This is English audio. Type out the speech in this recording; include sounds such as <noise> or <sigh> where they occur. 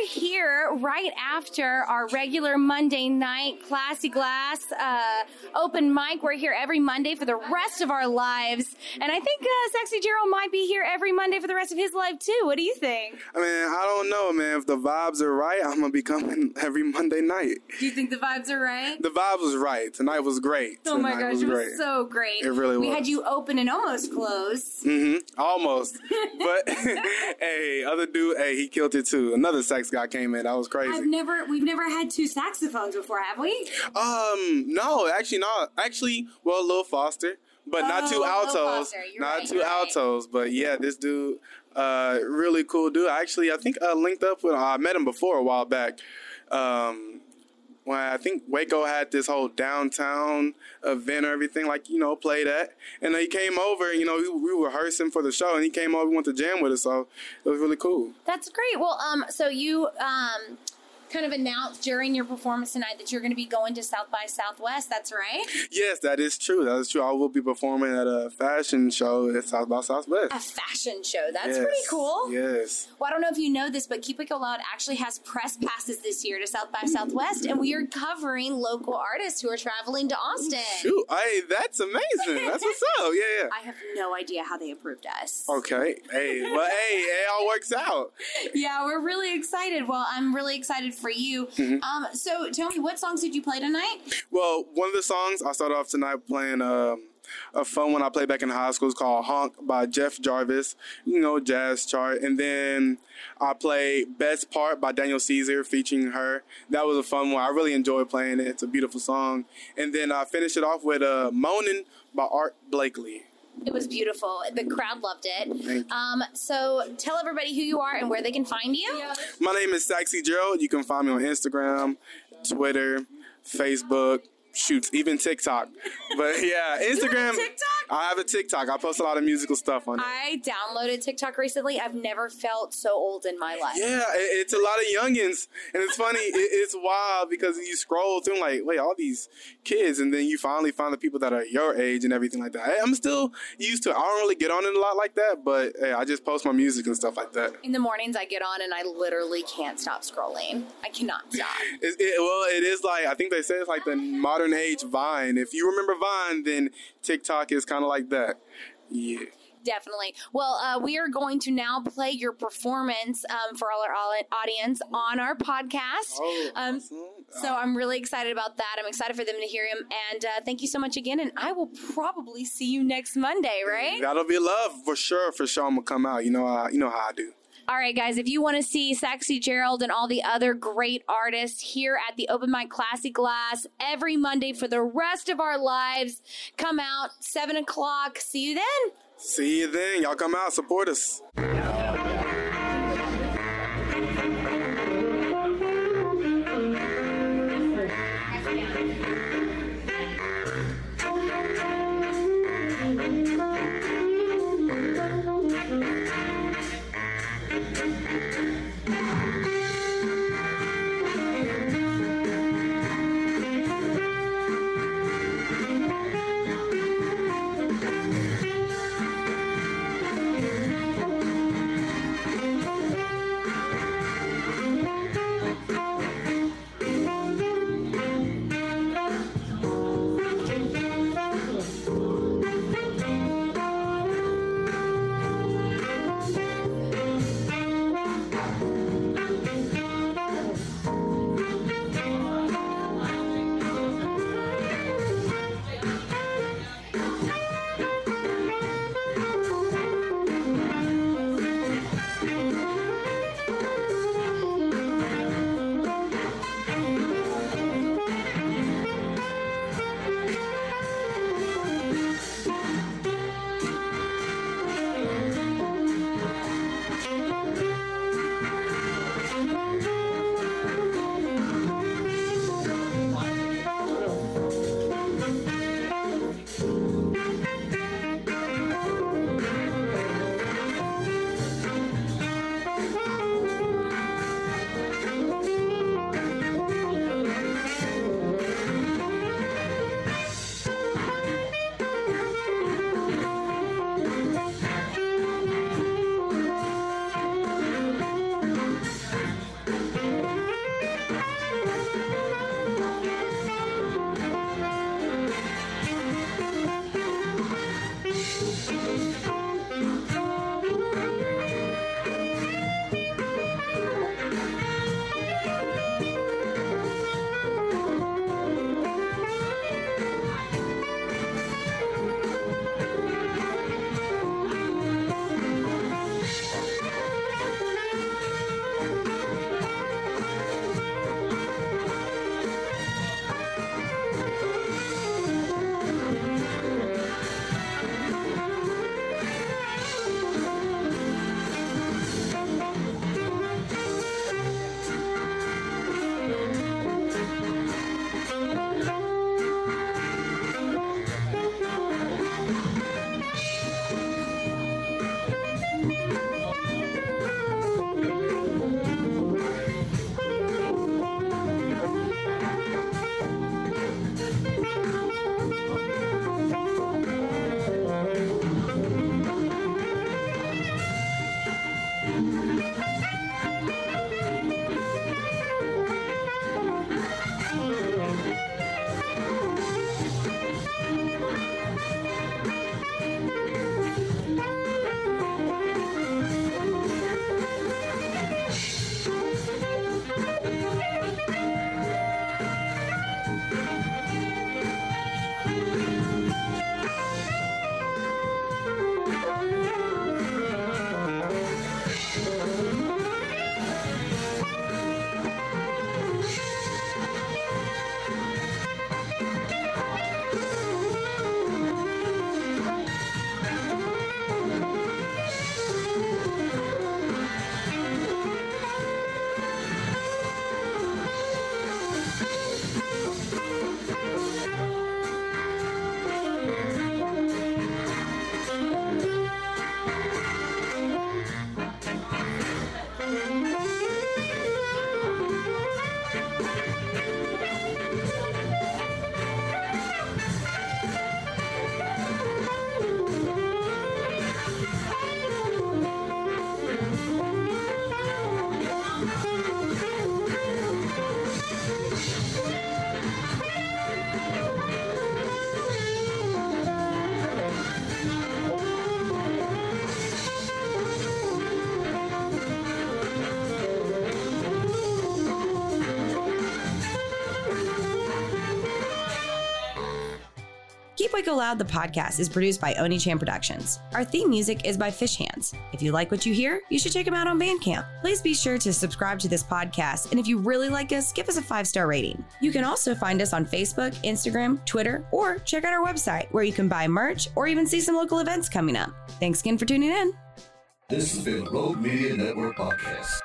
All right, we are here right after our regular Monday night Classy Glass uh, open mic. We're here every Monday for the rest of our lives. And I think uh, Saxy Gerald might be here every Monday for the rest of his life, too. What do you think? I mean, I don't know, man. If the vibes are right, I'm gonna be coming every Monday night. Do you think the vibes are right? The vibe was right. Tonight was great. Oh my Tonight gosh, it was great. so great. It really we was. We had you open and almost close. Mm-hmm. Almost. <laughs> but <laughs> hey, other dude, hey, he killed it too. Another sax guy came in. That was crazy. I've never, we've never had two saxophones before, have we? Um, no, actually not. Actually, well, Lil Foster, but not two altos. Foster, you're Not right, two you're right. altos, but yeah, this dude, uh, really cool dude. Actually, I think I linked up with. I met him before a while back. Um, when I think Waco had this whole downtown event or everything, like you know, play that, and he came over. You know, we, we were rehearsing for the show, and he came over. We went to jam with us, so it was really cool. That's great. Well, um, so you um, kind of announced during your performance tonight that you're going to be going to South by Southwest. That's right. Yes, that is true. That is true. I will be performing at a fashion show at South by Southwest. A fashion show. That's Yes. pretty cool. Yes. Well, I don't know if you know this, but Keep Waco Loud actually has press passes this year to South by Southwest, and we are covering local artists who are traveling to Austin. Shoot, hey, that's amazing. That's what's up. Yeah, yeah. <laughs> I have no idea how they approved us. Okay. Hey, well, hey, it all works out. <laughs> Yeah, we're really excited. Well, I'm really excited for you. Mm-hmm. Um, so tell me, what songs did you play tonight? Well, one of the songs I started off tonight playing um, a fun one I played back in high school is called Honk by Jeff Jarvis, you know, jazz chart. And then I played Best Part by Daniel Caesar featuring her. That was a fun one. I really enjoyed playing it. It's a beautiful song. And then I finished it off with uh, Moaning by Art Blakey. It was beautiful. The crowd loved it. Um, so tell everybody who you are and where they can find you. My name is Saxy Gerald. You can find me on Instagram, Twitter, Facebook, shoots, even TikTok. But yeah, Instagram. TikTok? I have a TikTok. I post a lot of musical stuff on it. I downloaded TikTok recently. I've never felt so old in my life. yeah, it, it's a lot of youngins, and it's funny. It, it's wild because you scroll through like, wait, all these kids, and then you finally find the people that are your age and everything like that. Hey, I'm still used to. it. I don't really get on it a lot like that, but hey, I just post my music and stuff like that. In the mornings, I get on and I literally can't stop scrolling. I cannot stop. <laughs> It, it, well, it is like I think they say it's like the modern age Vine. If you remember Vine, then TikTok is kind of like that. Yeah. Definitely. Well, uh, we are going to now play your performance um, for all our audience on our podcast. Oh, Um, awesome. So I'm really excited about that. I'm excited for them to hear him. And uh, thank you so much again. And I will probably see you next Monday, right? That'll be love for sure. For sure, I'm gonna come out. You know, how, you know how I do. All right, guys, if you want to see Saxy Gerald and all the other great artists here at the Open Mic Classy Glass every Monday for the rest of our lives, come out, 7 o'clock. See you then. See you then. Y'all come out, support us. Keep Waco Loud, the podcast, is produced by Oni Chan Productions. Our theme music is by Fish Hands. If you like what you hear, you should check them out on Bandcamp. Please be sure to subscribe to this podcast, and if you really like us, give us a five star rating. You can also find us on Facebook, Instagram, Twitter, or check out our website where you can buy merch or even see some local events coming up. Thanks again for tuning in. This has been Rogue Media Network Podcast.